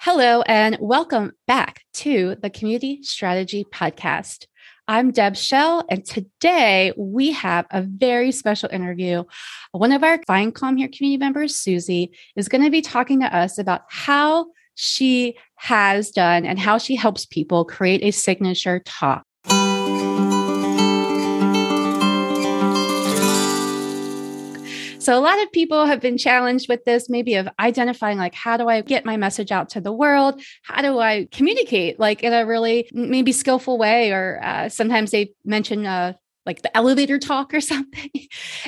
Hello, and welcome back to the Community Strategy Podcast. I'm Deb Schell, and today we have a very special interview. One of our Calm Here community members, Susie, is going to be talking to us about how she has done and how she helps people create a signature talk. So a lot of people have been challenged with this, maybe of identifying like, how do I get my message out to the world? How do I communicate like in a really maybe skillful way? Or uh, sometimes they mention uh, like the elevator talk or something.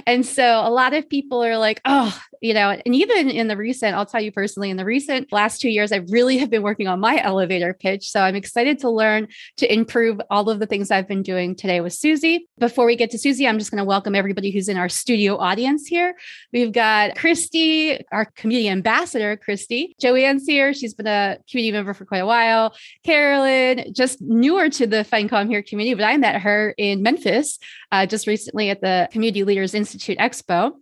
and so a lot of people are like, oh, you know, and even in the recent, I'll tell you personally, in the recent last two years, I really have been working on my elevator pitch. So I'm excited to learn to improve all of the things I've been doing today with Susie. Before we get to Susie, I'm just going to welcome everybody who's in our studio audience here. We've got Christy, our community ambassador, Christy. Joanne's here. She's been a community member for quite a while. Carolyn, just newer to the Find Here community, but I met her in Memphis uh, just recently at the Community Leaders Institute Expo.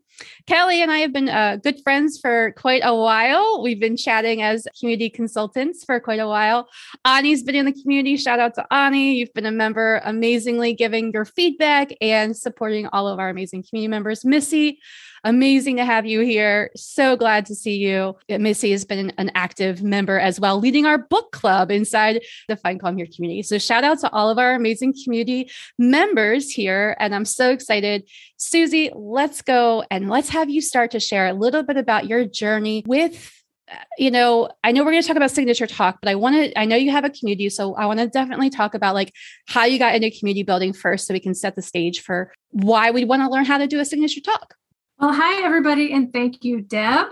Kelly and I have been uh, good friends for quite a while. We've been chatting as community consultants for quite a while. Ani's been in the community. Shout out to Ani. You've been a member, amazingly giving your feedback and supporting all of our amazing community members. Missy, Amazing to have you here. So glad to see you. Missy has been an active member as well, leading our book club inside the Find Here community. So shout out to all of our amazing community members here. And I'm so excited. Susie, let's go and let's have you start to share a little bit about your journey with uh, you know, I know we're going to talk about signature talk, but I want to, I know you have a community. So I want to definitely talk about like how you got into community building first so we can set the stage for why we want to learn how to do a signature talk. Well, hi, everybody, and thank you, Deb.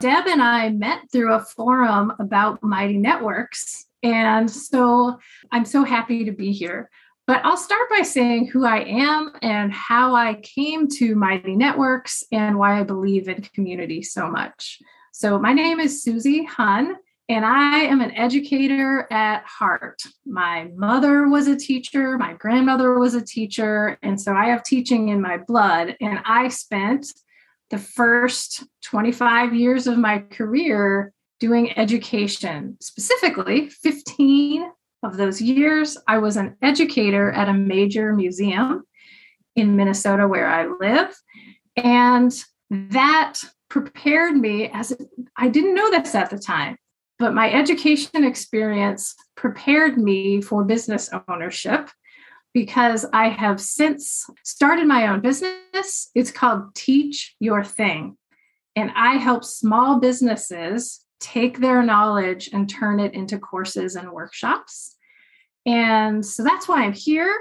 Deb and I met through a forum about Mighty Networks. And so I'm so happy to be here. But I'll start by saying who I am and how I came to Mighty Networks and why I believe in community so much. So, my name is Susie Hun, and I am an educator at heart. My mother was a teacher, my grandmother was a teacher, and so I have teaching in my blood. And I spent the first 25 years of my career doing education. Specifically, 15 of those years, I was an educator at a major museum in Minnesota where I live. And that prepared me as I didn't know this at the time, but my education experience prepared me for business ownership because I have since started my own business. It's called Teach Your Thing. And I help small businesses take their knowledge and turn it into courses and workshops. And so that's why I'm here.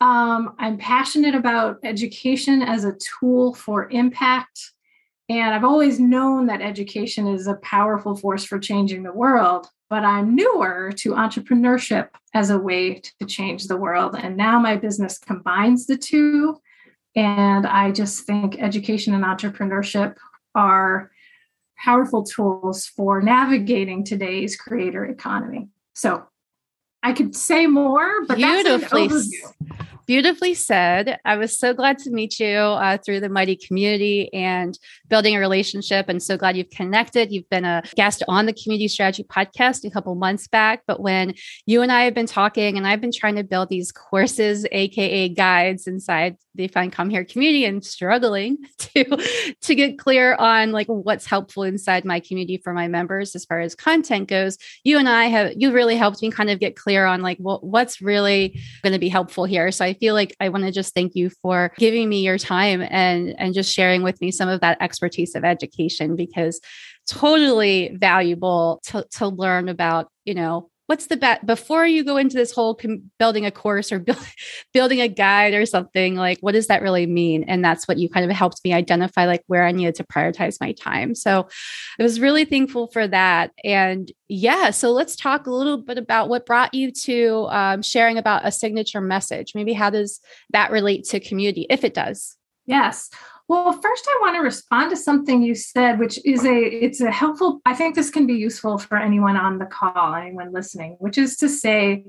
Um, I'm passionate about education as a tool for impact. And I've always known that education is a powerful force for changing the world but I'm newer to entrepreneurship as a way to change the world. And now my business combines the two. And I just think education and entrepreneurship are powerful tools for navigating today's creator economy. So I could say more, but beautifully, beautifully said. I was so glad to meet you uh, through the Mighty community and building a relationship. And so glad you've connected. You've been a guest on the Community Strategy podcast a couple months back. But when you and I have been talking, and I've been trying to build these courses, aka guides inside the Find Calm Here community, and struggling to to get clear on like what's helpful inside my community for my members as far as content goes. You and I have you really helped me kind of get clear clear on like well, what's really going to be helpful here. So I feel like I want to just thank you for giving me your time and and just sharing with me some of that expertise of education because totally valuable to, to learn about, you know, what's the bet before you go into this whole com- building a course or build, building a guide or something like what does that really mean? And that's what you kind of helped me identify like where i needed to prioritize my time. So i was really thankful for that. And yeah so let's talk a little bit about what brought you to um, sharing about a signature message. Maybe how does that relate to community if it does? Yes well, first I want to respond to something you said, which is a it's a helpful, I think this can be useful for anyone on the call, anyone listening, which is to say,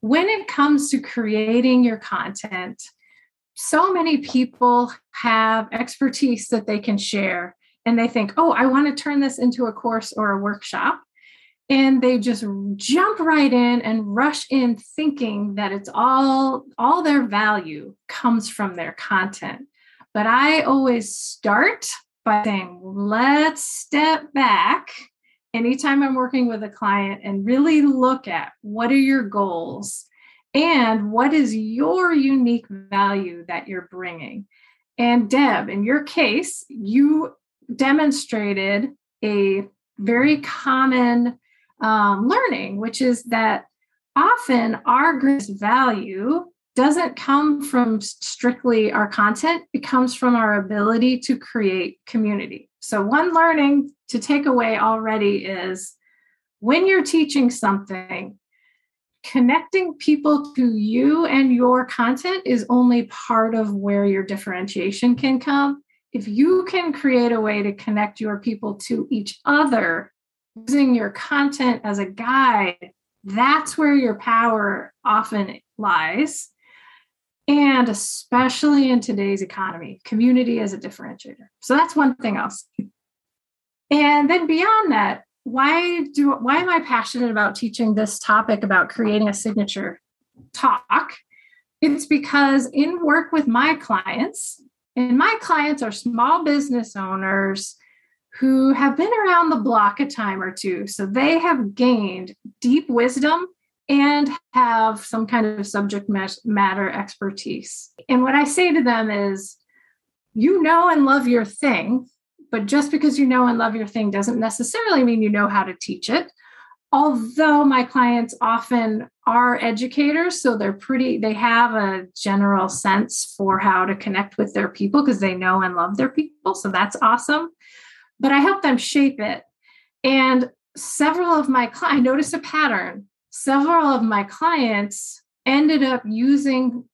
when it comes to creating your content, so many people have expertise that they can share and they think, oh, I want to turn this into a course or a workshop. and they just jump right in and rush in thinking that it's all all their value comes from their content but i always start by saying let's step back anytime i'm working with a client and really look at what are your goals and what is your unique value that you're bringing. And deb in your case you demonstrated a very common um, learning, which is that often our greatest value doesn't come from strictly our content, it comes from our ability to create community. So, one learning to take away already is when you're teaching something, connecting people to you and your content is only part of where your differentiation can come. If you can create a way to connect your people to each other using your content as a guide, that's where your power often lies. And especially in today's economy, community is a differentiator. So that's one thing else. And then beyond that, why do why am I passionate about teaching this topic about creating a signature talk? It's because in work with my clients, and my clients are small business owners who have been around the block a time or two. So they have gained deep wisdom and have some kind of subject matter expertise. And what I say to them is, you know and love your thing, but just because you know and love your thing doesn't necessarily mean you know how to teach it. Although my clients often are educators, so they're pretty, they have a general sense for how to connect with their people because they know and love their people. So that's awesome but I help them shape it. And several of my clients, I noticed a pattern. Several of my clients ended up using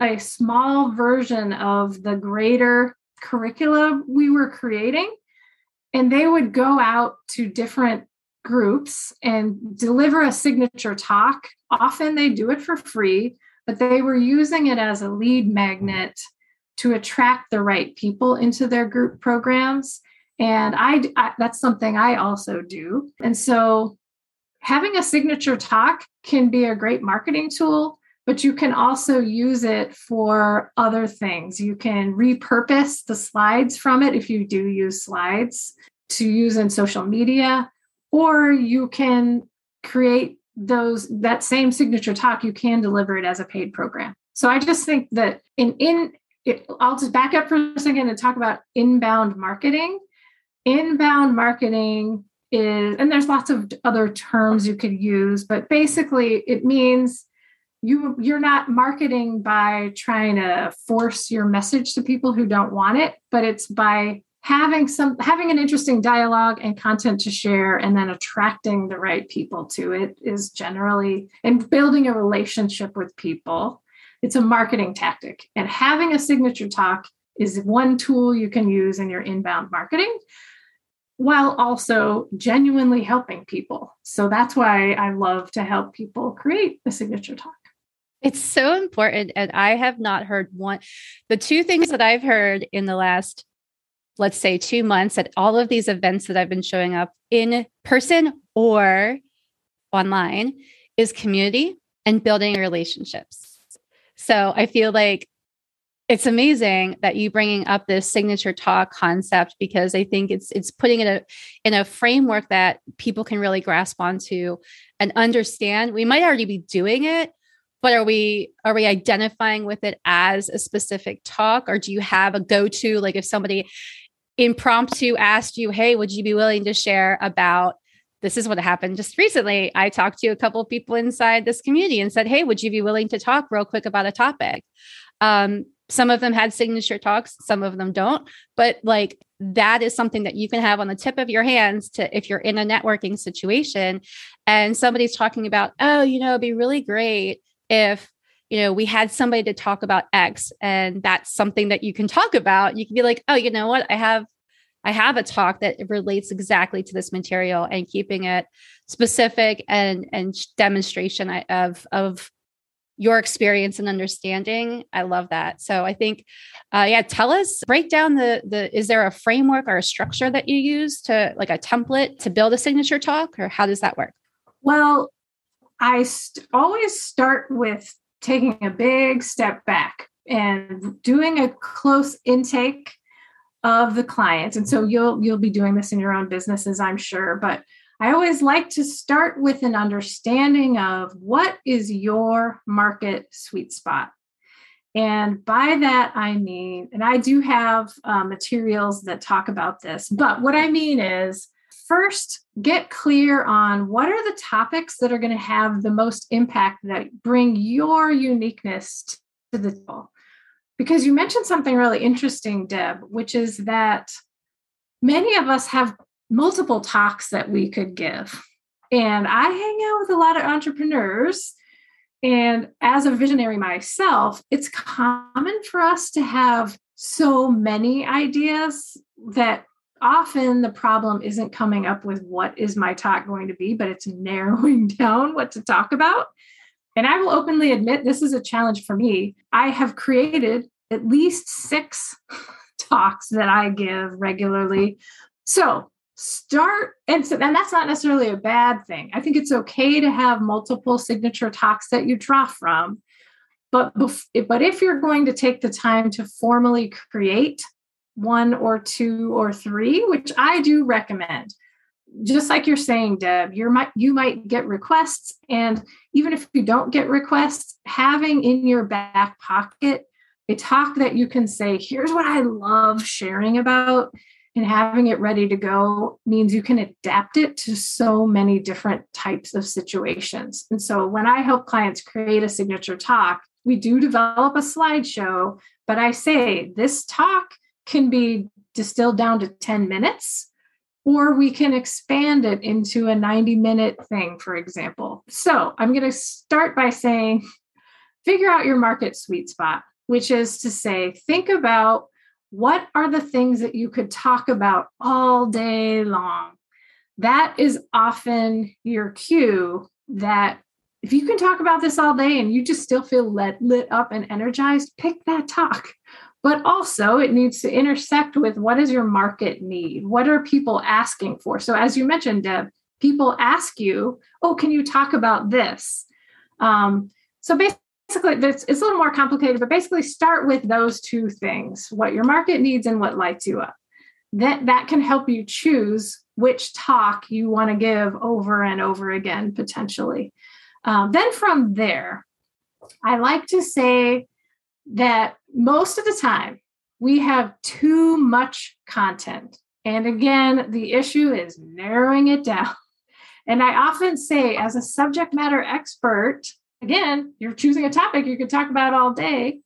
a small version of the greater curricula we were creating. And they would go out to different groups and deliver a signature talk. Often they do it for free, but they were using it as a lead magnet to attract the right people into their group programs. And I, I, that's something I also do. And so having a signature talk can be a great marketing tool, but you can also use it for other things. You can repurpose the slides from it if you do use slides to use in social media, or you can create those that same signature talk you can deliver it as a paid program so i just think that in in it, i'll just back up for a second and talk about inbound marketing inbound marketing is and there's lots of other terms you could use but basically it means you you're not marketing by trying to force your message to people who don't want it but it's by having some having an interesting dialogue and content to share and then attracting the right people to it is generally and building a relationship with people. It's a marketing tactic and having a signature talk is one tool you can use in your inbound marketing while also genuinely helping people. So that's why I love to help people create a signature talk. It's so important. And I have not heard one, the two things that I've heard in the last, let's say, two months at all of these events that I've been showing up in person or online is community and building relationships. So I feel like it's amazing that you bringing up this signature talk concept because I think it's it's putting it a, in a framework that people can really grasp onto and understand. We might already be doing it, but are we are we identifying with it as a specific talk, or do you have a go to? Like if somebody impromptu asked you, "Hey, would you be willing to share about?" This is what happened just recently. I talked to a couple of people inside this community and said, Hey, would you be willing to talk real quick about a topic? Um, some of them had signature talks some of them don't but like that is something that you can have on the tip of your hands to if you're in a networking situation and somebody's talking about oh you know it'd be really great if you know we had somebody to talk about x and that's something that you can talk about. You can be like oh you know what? I have i have a talk that relates exactly to this material and keeping it specific and and demonstration of of your experience and understanding. I love that. So I think, uh, yeah, tell us, break down the the. Is there a framework or a structure that you use to like a template to build a signature talk, or how does that work? Well, I st- always start with taking a big step back and doing a close intake of the clients. And so you'll you'll be doing this in your own businesses, I'm sure, but I always like to start with an understanding of what is your market sweet spot. And by that, I mean, and I do have uh, materials that talk about this, but what I mean is first get clear on what are the topics that are going to have the most impact that bring your uniqueness to the table. Because you mentioned something really interesting, Deb, which is that many of us have multiple talks that we could give. And I hang out with a lot of entrepreneurs. And as a visionary myself, it's common for us to have so many ideas that often the problem isn't coming up with what is my talk going to be, but it's narrowing down what to talk about. And I will openly admit this is a challenge for me. I have created at least six talks that I give regularly. So start and so and that's not necessarily a bad thing. I think it's okay to have multiple signature talks that you draw from but bef- but if you're going to take the time to formally create one or two or three which i do recommend just like you're saying deb you might you might get requests and even if you don't get requests having in your back pocket a talk that you can say here's what i love sharing about and having it ready to go means you can adapt it to so many different types of situations. And so when I help clients create a signature talk, we do develop a slideshow, but I say this talk can be distilled down to 10 minutes, or we can expand it into a 90 minute thing, for example. So I'm going to start by saying figure out your market sweet spot, which is to say, think about what are the things that you could talk about all day long? That is often your cue that if you can talk about this all day and you just still feel lit, lit up and energized, pick that talk. But also, it needs to intersect with what is your market need? What are people asking for? So, as you mentioned, Deb, people ask you, Oh, can you talk about this? Um, so, basically, basically it's, a little more complicated but basically start with those two things what your market needs and what lights you up. That that can help you choose which talk you want to give over and over again potentially. Um, then from there i like to say that most of the time we have too much content. And again the issue is narrowing it down. And i often say as a subject matter expert again, you're choosing a topic you could talk about all day.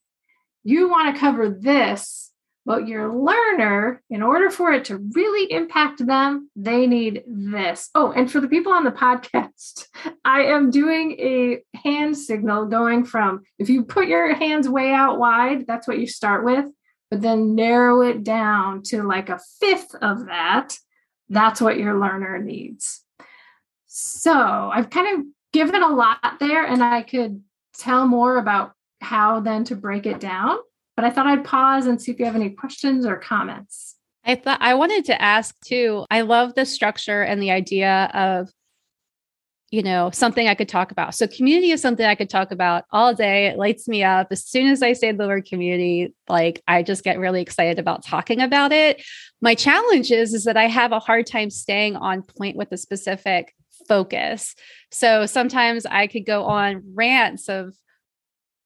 You want to cover this, but your learner, in order for it to really impact them, they need this. Oh, and for the people on the podcast, I am doing a hand signal going from if you put your hands way out wide, that's what you start with, but then narrow it down to like a fifth of that. That's what your learner needs. So I've kind of given a lot there and I could tell more about how then to break it down. But I thought I'd pause and see if you have any questions or comments. I thought I wanted to ask too. I love the structure and the idea of, you know, something I could talk about. So, community is something I could talk about all day. It lights me up. As soon as I say the word community, like I just get really excited about talking about it. My challenge is, is that I have a hard time staying on point with a specific focus. So sometimes I could go on rants of,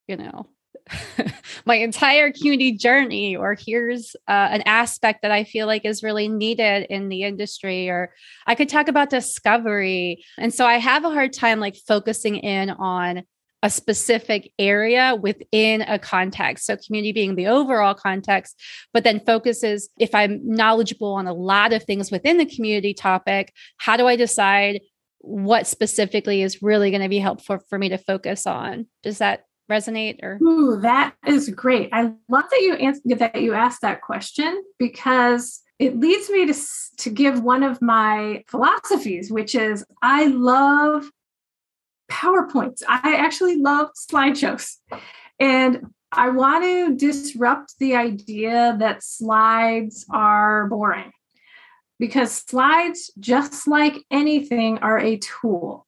you know, my entire community journey, or here's uh, an aspect that I feel like is really needed in the industry, or I could talk about discovery. And so I have a hard time like focusing in on a specific area within a context. So, community being the overall context, but then focuses if I'm knowledgeable on a lot of things within the community topic, how do I decide what specifically is really going to be helpful for me to focus on. Does that resonate or Ooh, that is great. I love that you answer that you asked that question because it leads me to to give one of my philosophies which is I love PowerPoints. I actually love slideshows. And I want to disrupt the idea that slides are boring because slides, just like anything, are a tool.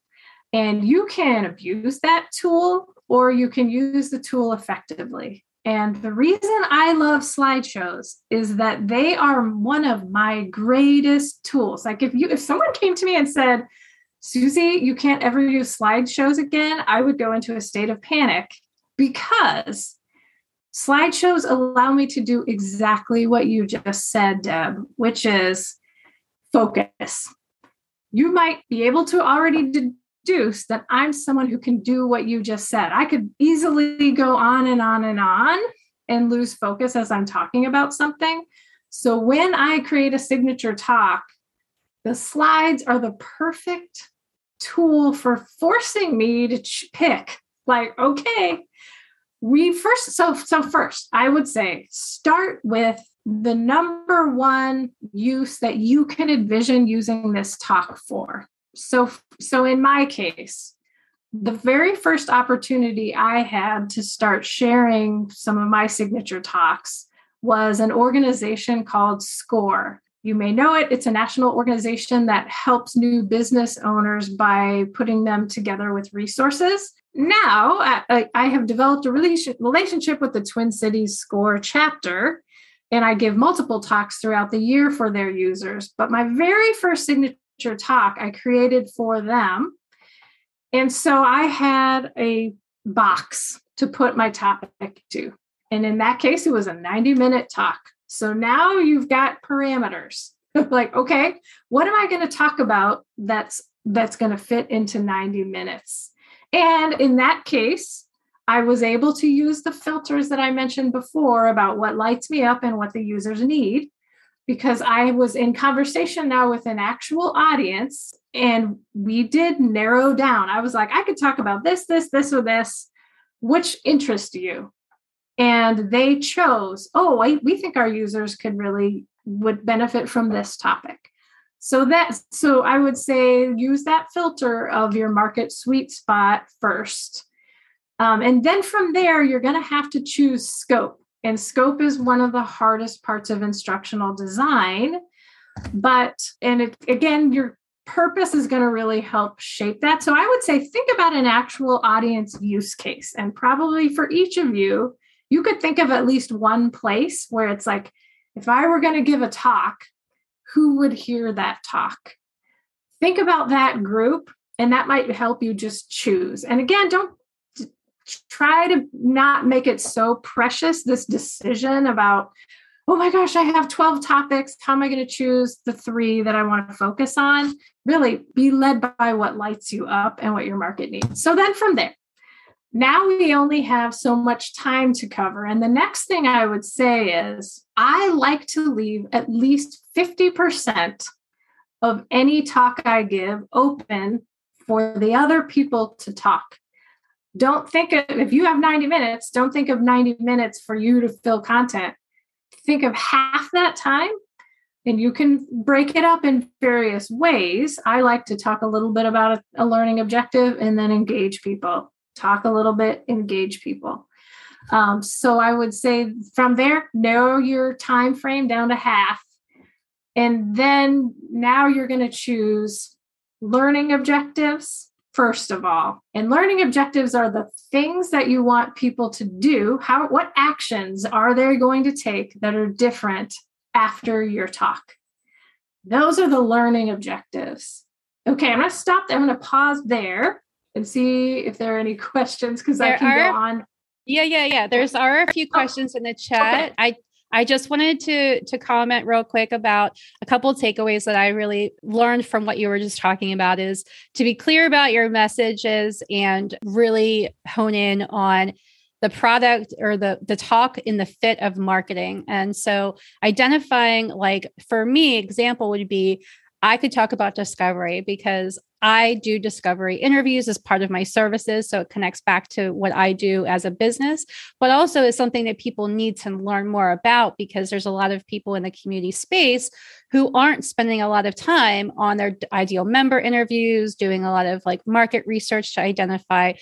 And you can abuse that tool or you can use the tool effectively. And the reason I love slideshows is that they are one of my greatest tools. Like if you if someone came to me and said, "Susie, you can't ever use slideshows again," I would go into a state of panic because slideshows allow me to do exactly what you just said, Deb, which is focus. You might be able to already deduce that I'm someone who can do what you just said. I could easily go on and on and on and lose focus as I'm talking about something. So when I create a signature talk, the slides are the perfect tool for forcing me to pick like okay we first so so first i would say start with the number one use that you can envision using this talk for. So so in my case the very first opportunity i had to start sharing some of my signature talks was an organization called SCORE. You may know it. It's a national organization that helps new business owners by putting them together with resources. Now I, I, have developed a relationship with the twin cities SCORE chapter and i give multiple talks throughout the year for their users but my very first signature talk I created for them. And so I had a box to put my topic to. And in that case, it was a 90 minute talk. So now you've got parameters. like, okay, what am I going to talk about that's that's going to fit into 90 minutes? And in that case, I was able to use the filters that I mentioned before about what lights me up and what the users need because I was in conversation now with an actual audience and we did narrow down. I was like, I could talk about this, this, this, or this. Which interests you? And they chose, oh, I, we think our users could really would benefit from this topic. So that so I would say use that filter of your market sweet spot first. Um, and then from there, you're going to have to choose scope. And scope is one of the hardest parts of instructional design. But, and it, again, your purpose is going to really help shape that. So I would say think about an actual audience use case. And probably for each of you, you could think of at least one place where it's like, if I were going to give a talk, who would hear that talk? Think about that group, and that might help you just choose. And again, don't try to not make it so precious this decision about oh my gosh i have 12 topics. How am i going to choose the three that i want to focus on? Really be led by what lights you up and what your market needs. So then from there now we only have so much time to cover. And the next thing i would say is i like to leave at least 50% of any talk i give open for the other people to talk don't think of if you have 90 minutes don't think of 90 minutes for you to fill content. Think of half that time and you can break it up in various ways. I like to talk a little bit about a, a learning objective and then engage people. Talk a little bit engage people. Um, so i would say from there narrow your time frame down to half and then now you're going to choose learning objectives first of all. And learning objectives are the things that you want people to do. How what actions are they going to take that are different after your talk? Those are the learning objectives. Okay, I'm going to stop there. I'm going to pause there and see if there are any questions because I can are, go on. Yeah, yeah, yeah. There's are a few oh, questions oh, in the chat. Okay. I I just wanted to to comment real quick about a couple takeaways that I really learned from what you were just talking about is to be clear about your messages and really hone in on the product or the the talk in the fit of marketing. And so identifying like for me example would be I could talk about discovery because I do discovery interviews as part of my services. So it connects back to what I do as a business, but also is something that people need to learn more about because there's a lot of people in the community space who aren't spending a lot of time on their ideal member interviews, doing a lot of like market research to identify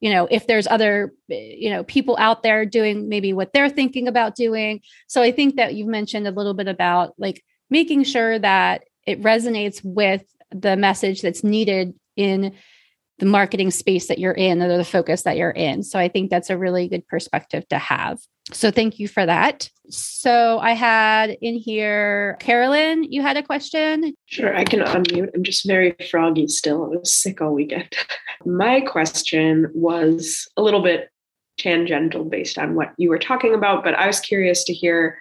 you know if there's other eh, you know people out there doing maybe what they're thinking about doing so i think that you've mentioned a little bit about like making sure that it resonates with the message that's needed in the marketing space that you're in or the focus that you're in. So I think that's a really good perspective to have. So thank you for that. So I had in here, Carolyn, you had a question? Sure, I can unmute. I'm just very froggy still. I was sick all weekend. My question was a little bit tangential based on what you were talking about, but I was curious to hear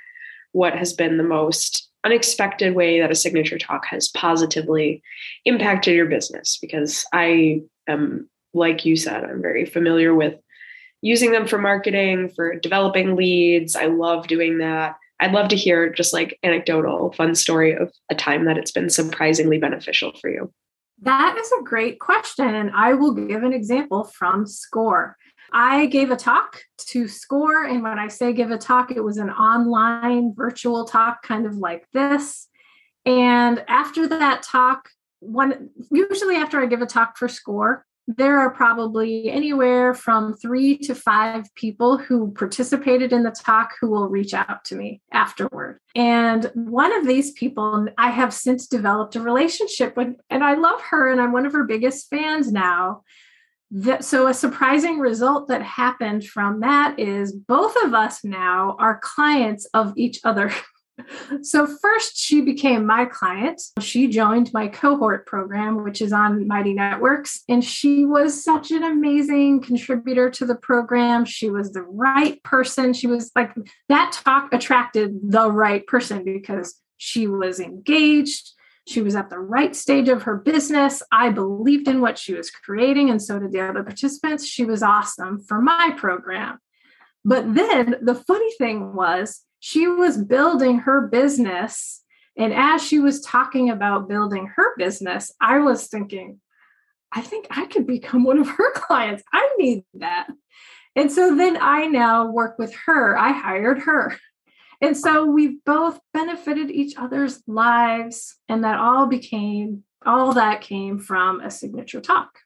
what has been the most unexpected way that a signature talk has positively impacted your business because I am, like you said, I'm very familiar with using them for marketing, for developing leads. I love doing that. I'd love to hear just like anecdotal fun story of a time that it's been surprisingly beneficial for you. That is a great question. And I will give an example from SCORE. I gave a talk to SCORE. And when I say give a talk, it was an online virtual talk, kind of like this. And after that talk, one usually after I give a talk for SCORE, there are probably anywhere from three to five people who participated in the talk who will reach out to me afterward. And one of these people I have since developed a relationship with, and I love her, and I'm one of her biggest fans now that, so a surprising result that happened from that is both of us now are clients of each other. So first she became my client. She joined my cohort program which is on Mighty Networks and she was such an amazing contributor to the program. She was the right person. She was like that talk attracted the right person because she was engaged she was at the right stage of her business. I believed in what she was creating, and so did the other participants. She was awesome for my program. But then the funny thing was, she was building her business. And as she was talking about building her business, I was thinking, I think I could become one of her clients. I need that. And so then I now work with her. I hired her and so we've both benefited each other's lives, and that all became all that came from a signature talk.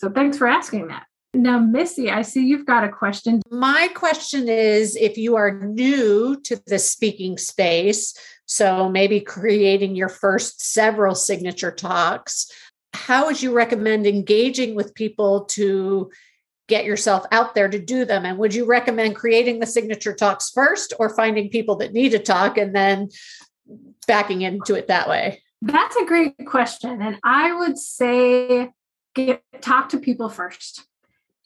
So thanks for asking that. Now, Missy, I see you've got a question. My question is if you are new to the speaking space, so maybe creating your first several signature talks, how would you recommend engaging with people to get yourself out there to do them? And would you recommend creating the signature talks first or finding people that need to talk and then backing into it that way? That's a great question. And I would say get talk to people first.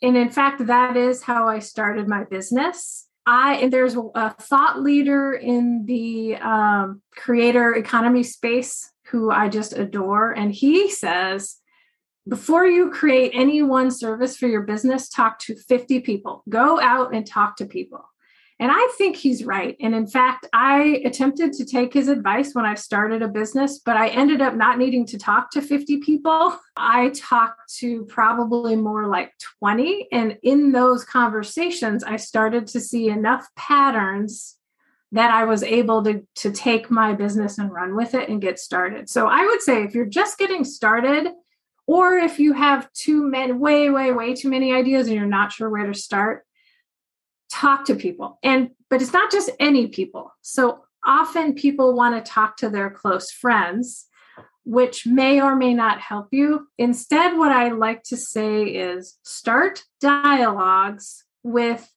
And in fact, that is how I started my business. I and there's a thought leader in the um, creator economy space who I just adore, and he says before you create any one service for your business, talk to 50 people. Go out and talk to people. And I think he's right. And in fact, I attempted to take his advice when I started a business, but I ended up not needing to talk to 50 people. I talked to probably more like 20. And in those conversations, I started to see enough patterns that I was able to, to take my business and run with it and get started. So I would say if you're just getting started, or if you have too many, way, way, way too many ideas and you're not sure where to start, talk to people. And, but it's not just any people. So often people want to talk to their close friends, which may or may not help you. Instead, what I like to say is start dialogues with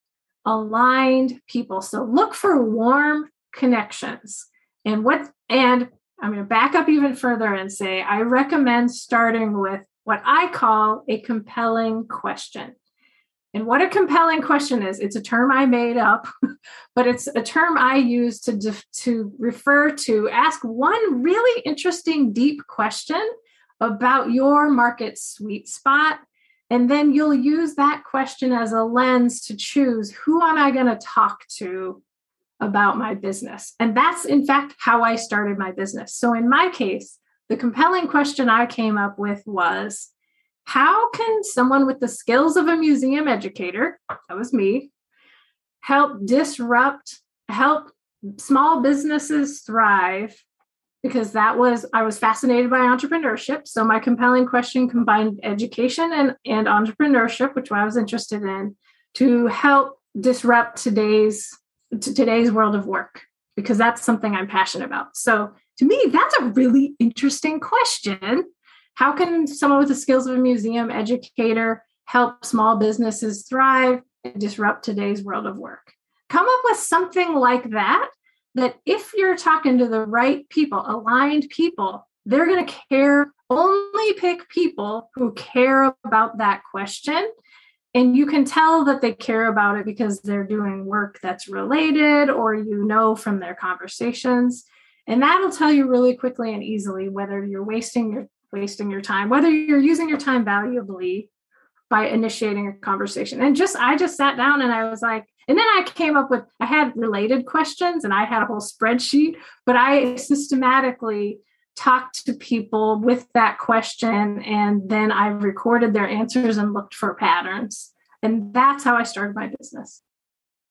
aligned people. So look for warm connections. And what and I'm going to back up even further and say I recommend starting with what I call a compelling question. And what a compelling question is, it's a term I made up, but it's a term I use to, def- to refer to ask one really interesting, deep question about your market sweet spot. And then you'll use that question as a lens to choose who am I going to talk to about my business. And that's, in fact, how I started my business. So, in my case, the compelling question I came up with was how can someone with the skills of a museum educator, that was me, help disrupt, help small businesses thrive? Because that was, I was fascinated by entrepreneurship. So my compelling question combined education and, and entrepreneurship, which I was interested in, to help disrupt today's to today's world of work because that's something I'm passionate about. So to me, that's a really interesting question. How can someone with the skills of a museum educator help small businesses thrive and disrupt today's world of work? Come up with something like that, that if you're talking to the right people, aligned people, they're going to care, only pick people who care about that question and you can tell that they care about it because they're doing work that's related or you know from their conversations. And that'll tell you really quickly and easily whether you're wasting your wasting your time whether you're using your time valuably by initiating a conversation. And just i just sat down and i was like and then i came up with i had related questions and i had a whole spreadsheet but i systematically talked to people with that question and then I recorded their answers and looked for patterns. And that's how I started my business.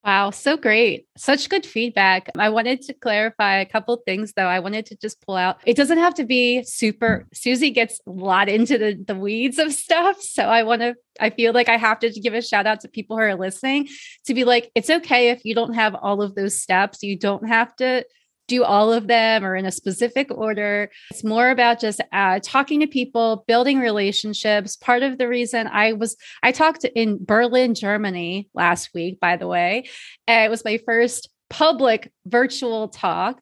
Wow, so great. Such good feedback. I wanted to clarify a couple things though. I wanted to just pull out. It doesn't have to be super Susie gets a lot into the, the weeds of stuff. So I want to I feel like I have to give a shout out to people who are listening to be like, it's okay if you don't have all of those steps. You don't have to do all of them or in a specific order. It's more about just uh, talking to people, building relationships. Part of the reason I was, I talked in Berlin, Germany last week, by the way. It was my first public virtual talk.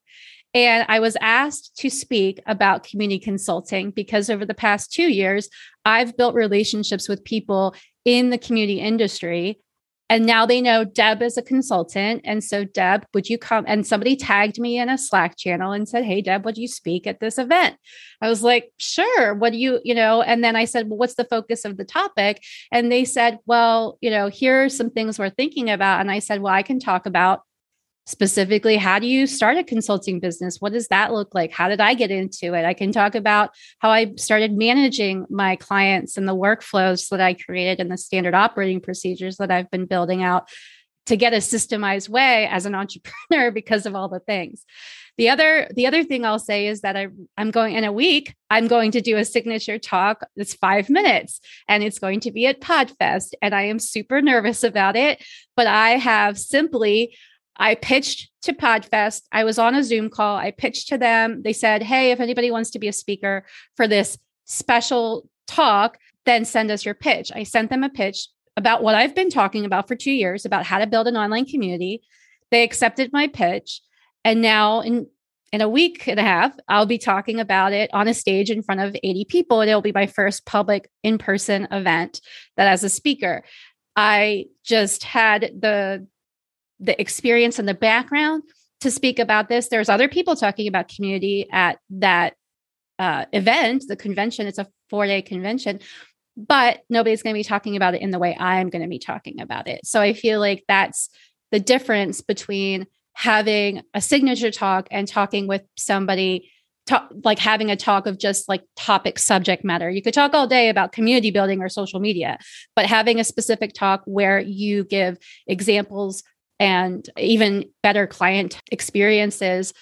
And I was asked to speak about community consulting because over the past two years, I've built relationships with people in the community industry and now they know Deb is a consultant. And so, Deb, would you come? And somebody tagged me in a Slack channel and said, Hey, Deb, would you speak at this event? I was like, Sure. What do you, you know? And then I said, Well, what's the focus of the topic? And they said, Well, you know, here are some things we're thinking about. And I said, Well, I can talk about specifically how do you start a consulting business? What does that look like? How did i get into it? I can talk about how i started managing my clients and the workflows that i created and the standard operating procedures that i've been building out to get a systemized way as an entrepreneur because of all the things. The other the other thing i'll say is that I, i'm going in a week i'm going to do a signature talk it's five minutes and it's going to be at Podfest and i am super nervous about it but i have simply I pitched to Podfest. I was on a Zoom call. I pitched to them. They said, Hey, if anybody wants to be a speaker for this special talk, then send us your pitch. I sent them a pitch about what I've been talking about for two years about how to build an online community. They accepted my pitch. And now in in a week and a half, I'll be talking about it on a stage in front of 80 people. And it'll be my first public in person event that as a speaker. I just had the the experience and the background to speak about this. There's other people talking about community at that uh, event, the convention. It's a four day convention, but nobody's going to be talking about it in the way I'm going to be talking about it. So I feel like that's the difference between having a signature talk and talking with somebody talk, like having a talk of just like topic subject matter. You could talk all day about community building or social media, but having a specific talk where you give examples and even better client experiences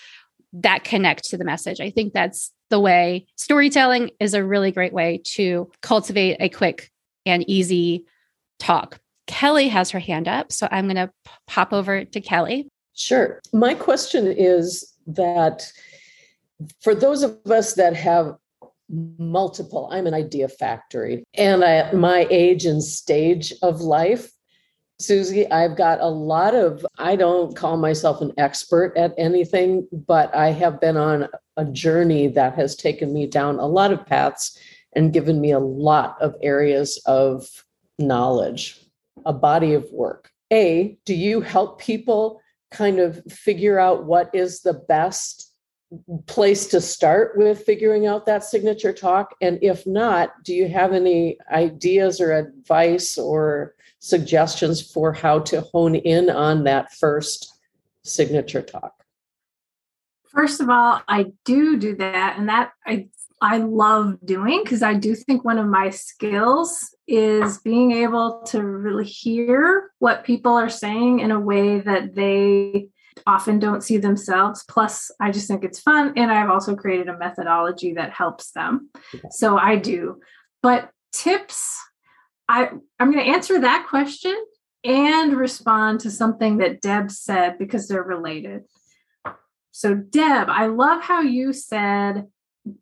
that connect to the message. I think that's the way storytelling is a really great way to cultivate a quick and easy talk. Kelly has her hand up, so I'm going to pop over to Kelly. Sure. My question is that for those of us that have multiple, I'm an idea factory, and at my age and stage of life, Susie, I've got a lot of, I don't call myself an expert at anything, but I have been on a journey that has taken me down a lot of paths and given me a lot of areas of knowledge, a body of work. A, do you help people kind of figure out what is the best place to start with figuring out that signature talk? And if not, do you have any ideas or advice or suggestions for how to hone in on that first signature talk? First of all, I do do that, and that I I love doing because I do think one of my skills is being able to really hear what people are saying in a way that they often don't see themselves. Plus, I just think it's fun. And I've also created a methodology that helps them. So I do. But tips, I, I'm going to answer that question and respond to something that Deb said because they're related. So, Deb, I love how you said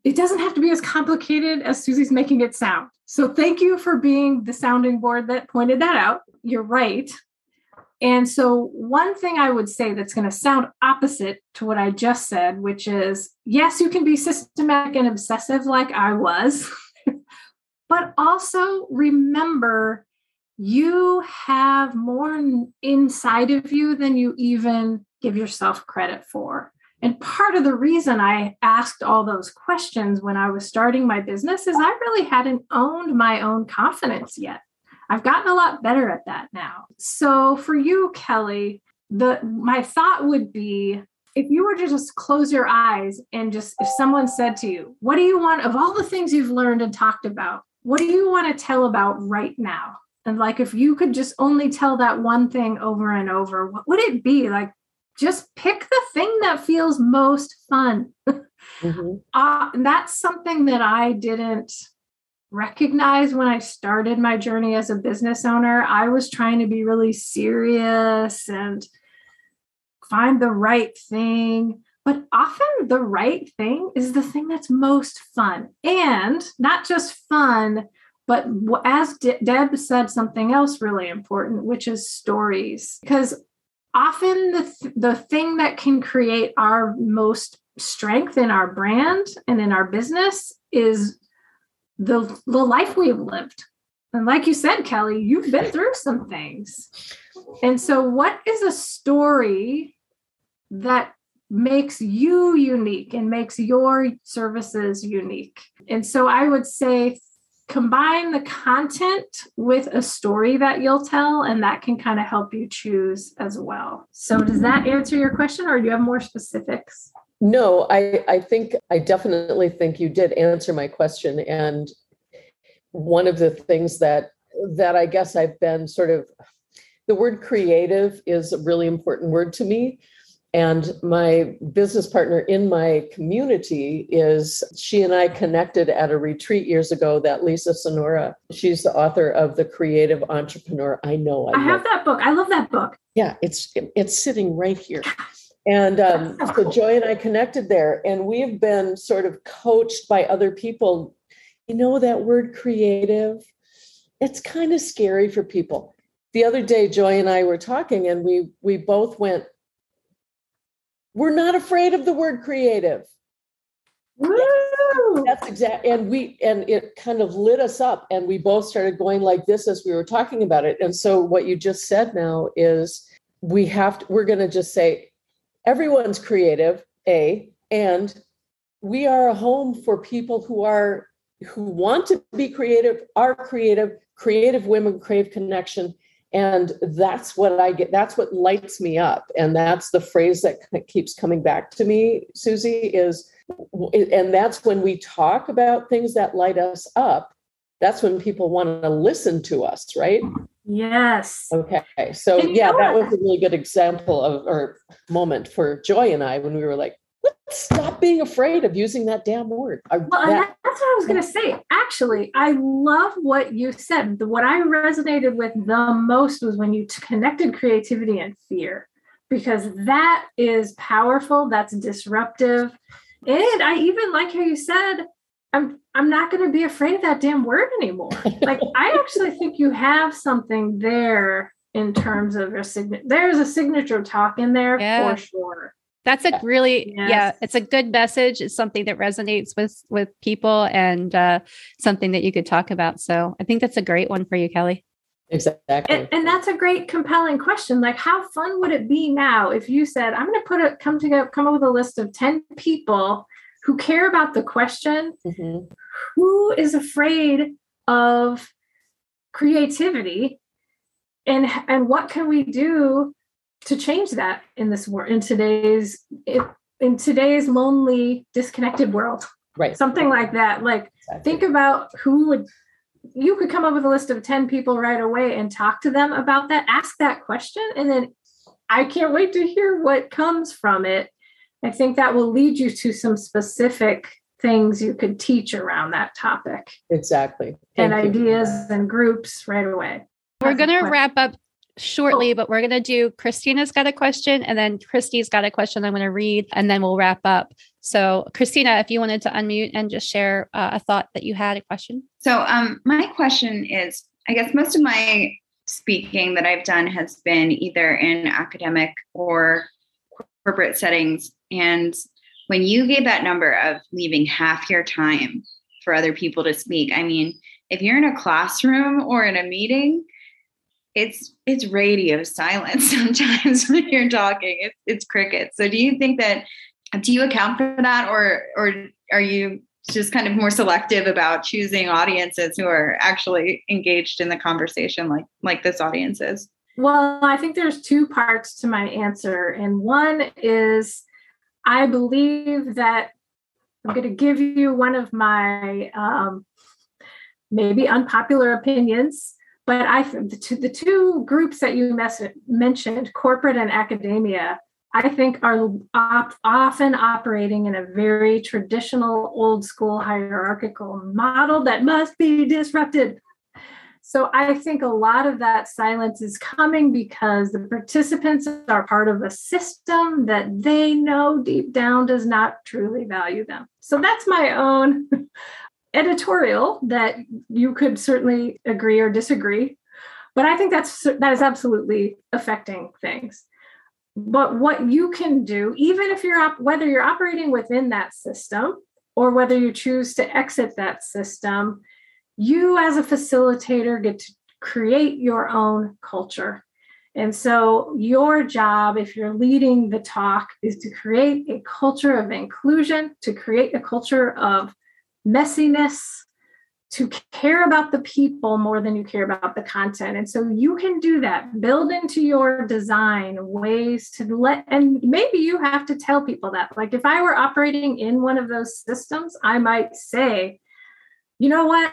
it doesn't have to be as complicated as Susie's making it sound. So, thank you for being the sounding board that pointed that out. You're right. And so, one thing I would say that's going to sound opposite to what I just said, which is yes, you can be systematic and obsessive like I was, but also remember you have more inside of you than you even give yourself credit for. And part of the reason I asked all those questions when I was starting my business is I really hadn't owned my own confidence yet. I've gotten a lot better at that now. So for you, Kelly, the my thought would be if you were to just close your eyes and just if someone said to you, what do you want of all the things you've learned and talked about? What do you want to tell about right now? And like if you could just only tell that one thing over and over, what would it be? Like just pick the thing that feels most fun. Mm-hmm. uh, that's something that I didn't recognize when I started my journey as a business owner. I was trying to be really serious and find the right thing. But often the right thing is the thing that's most fun. And not just fun, but as De- Deb said, something else really important, which is stories. Because often the, th- the thing that can create our most strength in our brand and in our business is the, the life we've lived. And like you said, Kelly, you've been through some things. And so, what is a story that makes you unique and makes your services unique? And so, I would say combine the content with a story that you'll tell, and that can kind of help you choose as well. So, does that answer your question, or do you have more specifics? No, I, I think I definitely think you did answer my question. And one of the things that that I guess I've been sort of the word creative is a really important word to me. And my business partner in my community is she and I connected at a retreat years ago. That Lisa Sonora, she's the author of The Creative Entrepreneur. I know I, I have that book. I love that book. Yeah, it's it's sitting right here. And um, so Joy and I connected there, and we've been sort of coached by other people. You know, that word creative, it's kind of scary for people. The other day, Joy and I were talking, and we we both went, We're not afraid of the word creative. Woo! That's exact. And we and it kind of lit us up, and we both started going like this as we were talking about it. And so, what you just said now is we have to, we're going to just say everyone's creative, A, and we are a home for people who are who want to be creative, are creative, creative women crave connection. And that's what I get. That's what lights me up. And that's the phrase that keeps coming back to me, Susie, is, and that's when we talk about things that light us up. That's when people want to listen to us, right? Yes. Okay. So yeah, that was a really good example of or moment for Joy and I when we were like, stop being afraid of using that damn word. Well, that, that's what I was going to say. Actually, I love what you said. What I resonated with the most was when you connected creativity and fear, because that is powerful. That's disruptive. And I even like how you said I'm I'm not going to be afraid of that damn word anymore. like I actually think you have something there in terms of your signature. There's a signature talk in there yeah. for sure. That's a really yes. yeah, it's a good message. It's something that resonates with with people and uh, something that you could talk about. So I think that's a great one for you, Kelly. Exactly. And, and, that's a great compelling question. Like, how fun would it be now if you said, I'm going to put a come together, come up with a list of 10 people who care about the question mm-hmm. who is afraid of creativity and and what can we do to change that in this world in today's in today's lonely disconnected world Right. Something like that. Like Exactly. think about who would you could come up with a list of 10 people right away and talk to them about that ask that question and then i can't wait to hear what comes from it i think that will lead you to some specific things you could teach around that topic Exactly. and Thank you. ideas and groups right away We're going to wrap up shortly, but we're going to do Christina's got a question and then Christy's got a question I'm going to read and then we'll wrap up. So, Christina, if you wanted to unmute and just share uh, a thought that you had, a question. So, um, my question is I guess most of my speaking that I've done has been either in academic or corporate settings. And when you gave that number of leaving half your time for other people to speak, I mean, if you're in a classroom or in a meeting, it's it's radio silence sometimes when you're talking. It's it's crickets. So do you think that do you account for that or or are you just kind of more selective about choosing audiences who are actually engaged in the conversation like like this audience is Well, I think there's two parts to my answer. And one is I believe that I'm going to give you one of my um, maybe unpopular opinions, but I the two, the two groups that you mes- mentioned, corporate and academia, I think are op- often operating in a very traditional, old school hierarchical model that must be disrupted. So I think a lot of that silence is coming because the participants are part of a system that they know deep down does not truly value them. So that's my own editorial that you could certainly agree or disagree. But I think that's that is absolutely affecting things. But what you can do, even if you're op- whether you're operating within that system or whether you choose to exit that system, you as a facilitator get to create your own culture. And so, your job, if you're leading the talk, is to create a culture of inclusion, to create a culture of messiness, to care about the people more than you care about the content. And so, you can do that, build into your design ways to let, and maybe you have to tell people that. Like, if I were operating in one of those systems, I might say, you know what?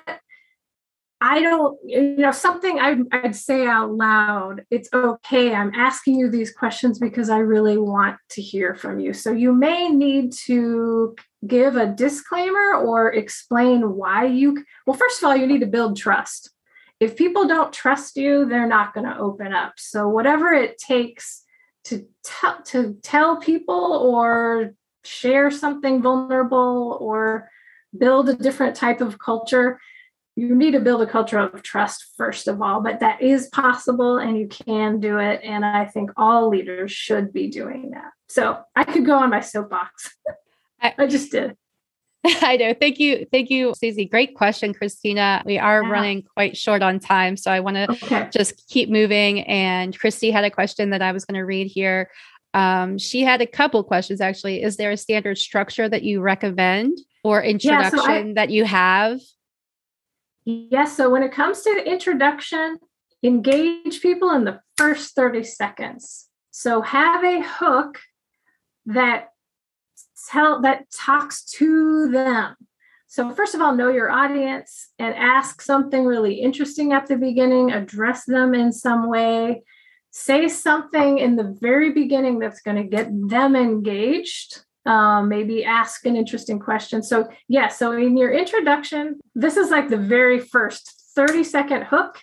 I don't, you know, something I'd, I'd, say out loud. It's okay. I'm asking you these questions because I really want to hear from you. So you may need to give a disclaimer or explain why you, well, first of all, you need to build trust. If people don't trust you, they're not going to open up. So whatever it takes to tell to tell people or share something vulnerable or build a different type of culture you need to build a culture of trust first of all but that is possible and you can do it and i think all leaders should be doing that so i could go on my soapbox i, I just did I know. Thank you. Thank you, Susie. Great question, Christina. We are Yeah. running quite short on time. So I want to okay just keep moving. And Christy had a question that I was going to read here. Um, she had a couple questions actually. Is there a standard structure that you recommend or so I- introduction that you have? Yes so when it comes to the introduction engage people in the first 30 seconds. So have a hook that tell that talks to them. So first of all know your audience and ask something really interesting at the beginning. Address them in some way. Say something in the very beginning that's going to get them engaged um, maybe ask an interesting question. So yeah so in your introduction this is like the very first 30 second hook.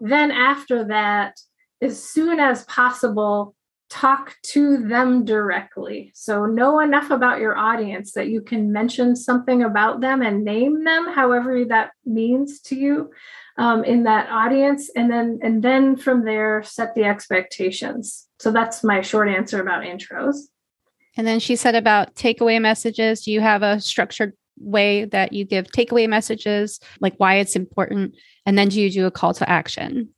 Then after that as soon as possible talk to them directly. So know enough about your audience that you can mention something about them and name them however that means to you um, in that audience. And then and then from there set the expectations. So that's my short answer about intros And then she said about takeaway messages. Do you have a structured way that you give takeaway messages, like why it's important? And then do you do a call to action?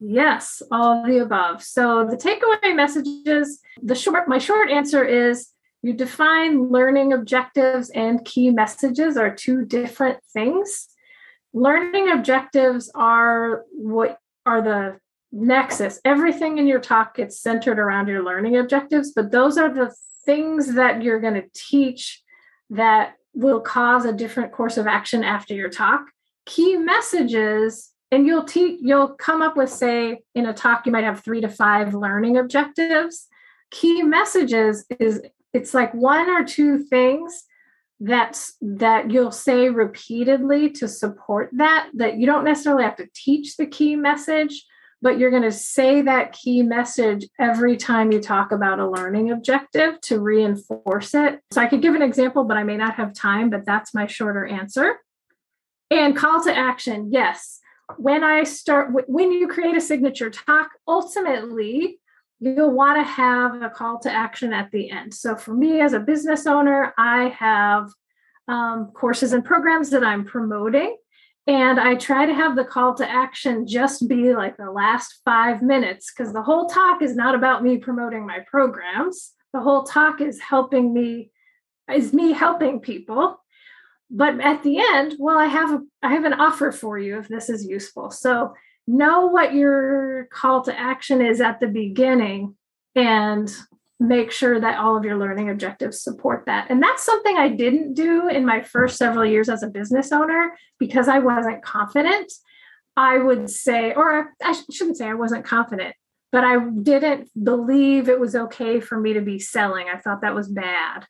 Yes, all of the above. So the takeaway messages, the short my short answer is you define learning objectives and key messages are two different things. Learning objectives are what are the nexus. Everything in your talk gets centered around your learning objectives, but those are the things that you're going to teach that will cause a different course of action after your talk. Key messages, and you'll teach, you'll come up with, say, in a talk, you might have three to five learning objectives. Key messages is it's like one or two things that's that you'll say repeatedly to support that that you don't necessarily have to teach the key message but you're going to say that key message every time you talk about a learning objective to reinforce it. So I could give an example, but I may not have time, but that's my shorter answer. And call to action yes. When I start, when you create a signature talk, ultimately, you'll want to have a call to action at the end. So for me as a business owner, I have um, courses and programs that I'm promoting. And I try to have the call to action just be like the last five minutes because the whole talk is not about me promoting my programs. The whole talk is helping me, is me helping people. But at the end, well, I have a I have an offer for you if this is useful. So know what your call to action is at the beginning and make sure that all of your learning objectives support that. And that's something I didn't do in my first several years as a business owner because I wasn't confident. I would say, or I shouldn't say I wasn't confident, but I didn't believe it was okay for me to be selling. I thought that was bad.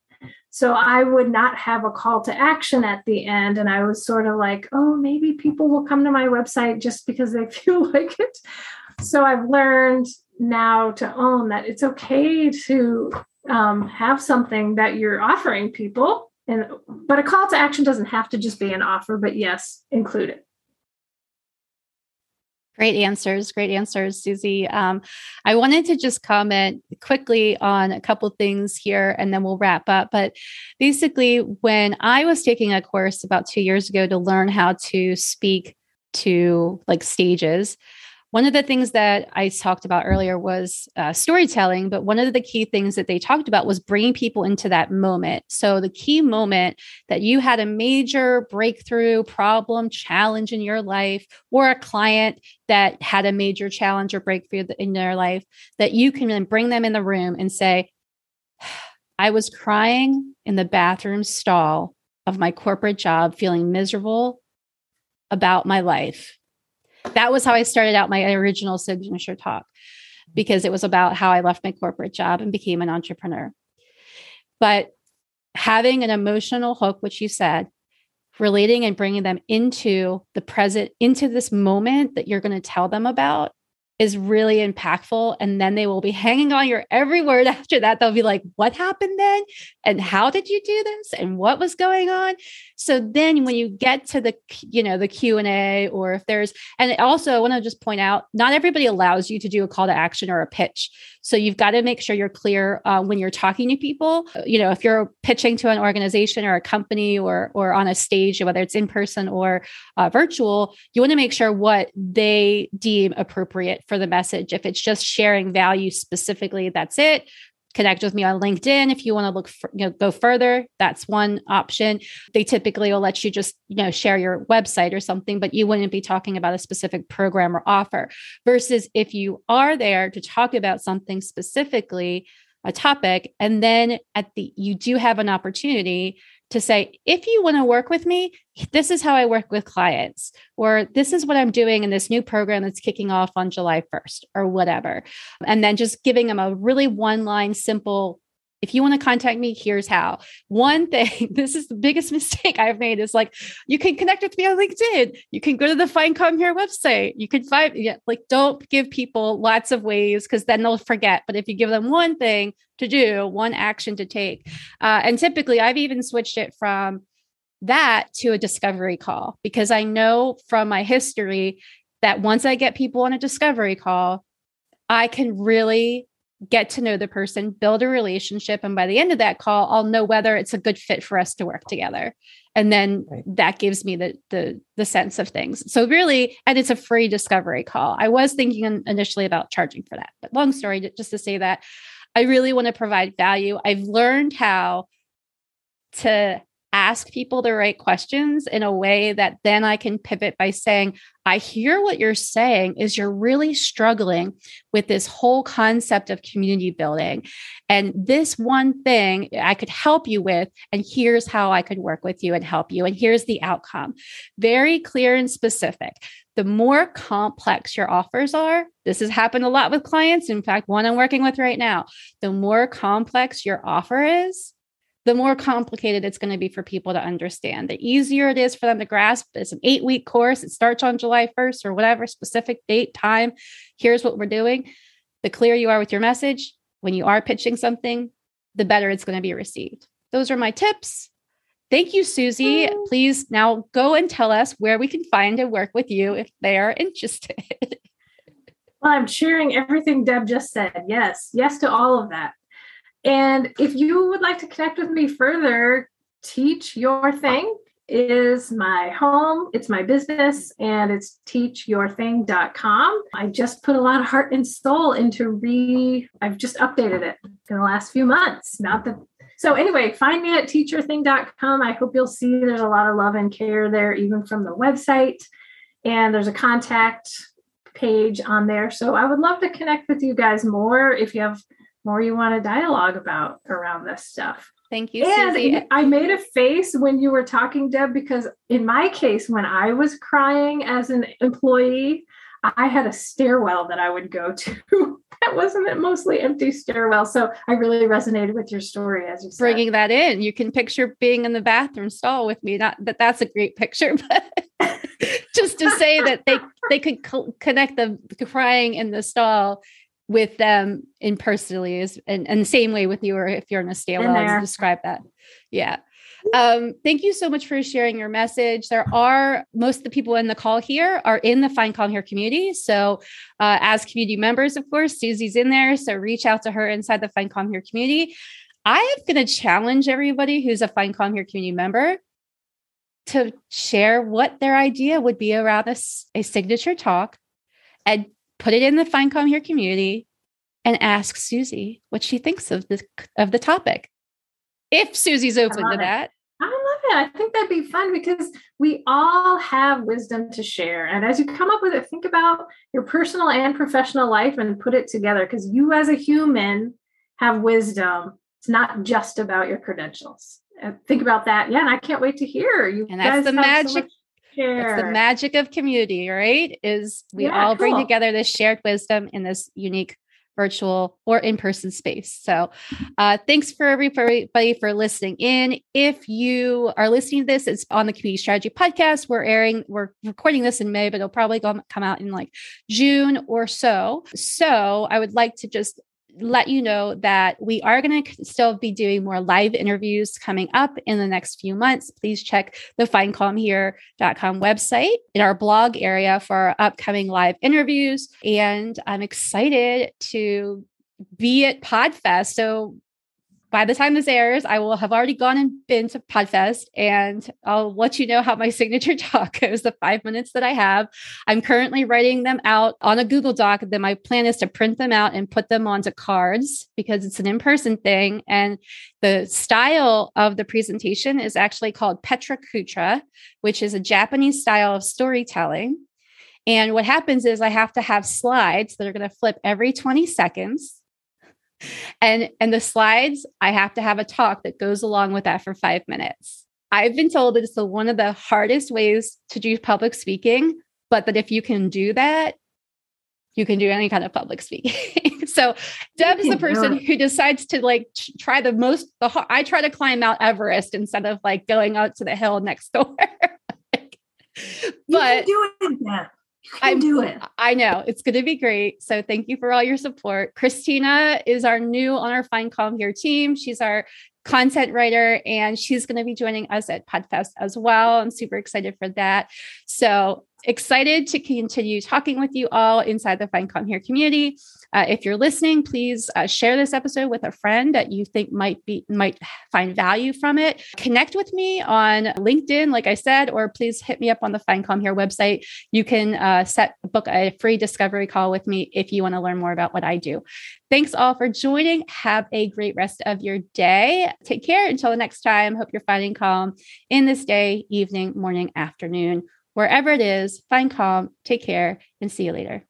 So I would not have a call to action at the end. And I was sort of like, oh, maybe people will come to my website just because they feel like it. So I've learned now to own that it's okay to um, have something that you're offering people and but a call to action doesn't have to just be an offer but yes include it Great answers, great answers, Susie. Um, I wanted to just comment quickly on a couple things here and then we'll wrap up. But basically, when I was taking a course about two years ago to learn how to speak to like stages, one of the things that I talked about earlier was uh, storytelling, but one of the key things that they talked about was bringing people into that moment. So, the key moment that you had a major breakthrough, problem, challenge in your life, or a client that had a major challenge or breakthrough in their life, that you can then bring them in the room and say, I was crying in the bathroom stall of my corporate job, feeling miserable about my life that was how I started out my original signature talk because it was about how I left my corporate job and became an entrepreneur. But having an emotional hook, which you said, relating and bringing them into the present, into this moment that you're going to tell them about is really impactful. And then they will be hanging on your every word after that. They'll be like, what happened then? And how did you do this? And what was going on? So then when you get to the, you know, the Q&A or if there's, and also I want to just point out, not everybody allows you to do a call to action or a pitch. So you've got to make sure you're clear uh, when you're talking to people. You know, if you're pitching to an organization or a company or, or on a stage, whether it's in person or uh, virtual, you want to make sure what they deem appropriate for the message. If it's just sharing value specifically, that's it. Connect with me on LinkedIn if you want to look for, you know go further. That's one option. They typically will let you just you know share your website or something but you wouldn't be talking about a specific program or offer. Versus if you are there to talk about something specifically a topic and then at the you do have an opportunity to say, if you want to work with me, this is how I work with clients, or this is what I'm doing in this new program that's kicking off on July 1st, or whatever. And then just giving them a really one line, simple if you want to contact me, here's how. One thing, this is the biggest mistake I've made is like, you can connect with me on LinkedIn. You can go to the Find Calm Here website. You can find, yeah, like, don't give people lots of ways because then they'll forget. But if you give them one thing to do, one action to take, uh, and typically I've even switched it from that to a discovery call because I know from my history that once I get people on a discovery call, I can really get to know the person, build a relationship. And by the end of that call, I'll know whether it's a good fit for us to work together. And then right. that gives me the, the the sense of things. So really, and it's a free discovery call. I was thinking initially about charging for that, but long story, just to say that I really want to provide value. I've learned how to ask people the right questions in a way that then I can pivot by saying, I hear what you're saying is you're really struggling with this whole concept of community building. And this one thing I could help you with, and here's how I could work with you and help you. And here's the outcome. Very clear and specific. The more complex your offers are, this has happened a lot with clients. In fact, one I'm working with right now, the more complex your offer is, the more complicated it's going to be for people to understand. The easier it is for them to grasp. It's an eight week course. It starts on July 1st or whatever specific date, time. Here's what we're doing. The clearer you are with your message, when you are pitching something, the better it's going to be received. Those are my tips. Thank you, Susie. Please now go and tell us where we can find and work with you if they are interested. Well, I'm sharing everything Deb just said. Yes, yes to all of that. And if you would like to connect with me further, Teach Your Thing is my home, it's my business, and it's teachyourthing.com. I just put a lot of heart and soul into re, I've just updated it in the last few months. Not that so anyway, find me at teachyourthing.com. I hope you'll see there's a lot of love and care there, even from the website. And there's a contact page on there. So I would love to connect with you guys more if you have more you want to dialogue about around this stuff. Thank you, and Susie. I made a face when you were talking, Deb, because in my case, when I was crying as an employee, I had a stairwell that I would go to. that wasn't a mostly empty stairwell. So I really resonated with your story as you said. Bringing that in, you can picture being in the bathroom stall with me. Not that that's a great picture, but just to say that they they could co- connect the crying in the stall with them in personally is and, and the same way with you or if you're in a stairwell and describe that yeah um, thank you so much for sharing your message. There are most of the people in the call here are in the Find Calm Here community. So, uh, as community members, of course, Susie's in there. So, reach out to her inside the Find Calm Here community. I am going to challenge everybody who's a Find Calm Here community member to share what their idea would be around a, a signature talk and put it in the Find Calm Here community and ask Susie what she thinks of the of the topic. If Susie's open to it. that. I love it. I think that'd be fun because we all have wisdom to share. And as you come up with it, think about your personal and professional life and put it together because you, as a human, have wisdom. It's not just about your credentials. And think about that. Yeah. And I can't wait to hear you. And that's the magic. So it's the magic of community, right? Is we yeah, all bring together this shared wisdom in this unique virtual or in-person space. So uh, thanks for everybody for listening in. If you are listening to this, it's on the Community Strategy Podcast. We're airing, we're recording this in May, but it'll probably go, come out in like June or so. So I would like to just let you know that we are going to still be doing more live interviews coming up in the next few months. Please check the findcalmhere.com website in our blog area for our upcoming live interviews. And I'm excited to be at Podfest. So by the time this airs, I will have already gone and been to Podfest and I'll let you know how my signature talk goes, the five minutes that I have. I'm currently writing them out on a Google Doc. Then my plan is to print them out and put them onto cards because it's an in person thing. And the style of the presentation is actually called Pecha Kucha, which is a Japanese style of storytelling. And what happens is I have to have slides that are going to flip every 20 seconds and and the slides i have to have a talk that goes along with that for five minutes. I've been told that it's the, one of the hardest ways to do public speaking but that if you can do that you can do any kind of public speaking. So deb is the person who decides to like try the most the i try to climb mount everest instead of like going out to the hill next door. But you can do it I do it. I know it's going to be great. So thank you for all your support. Christina is our new on our Find Calm Here team. She's our content writer and she's going to be joining us at Podfest as well. I'm super excited for that. So excited to continue talking with you all inside the Find Calm Here community. Uh, if you're listening, please uh, share this episode with a friend that you think might be might find value from it. Connect with me on LinkedIn, like I said, or please hit me up on the Find Calm Here website. You can uh, set book a free discovery call with me if you want to learn more about what I do. Thanks all for joining. Have a great rest of your day. Take care until the next time. Hope you're finding calm in this day, evening, morning, afternoon, wherever it is. Find calm, take care, and see you later.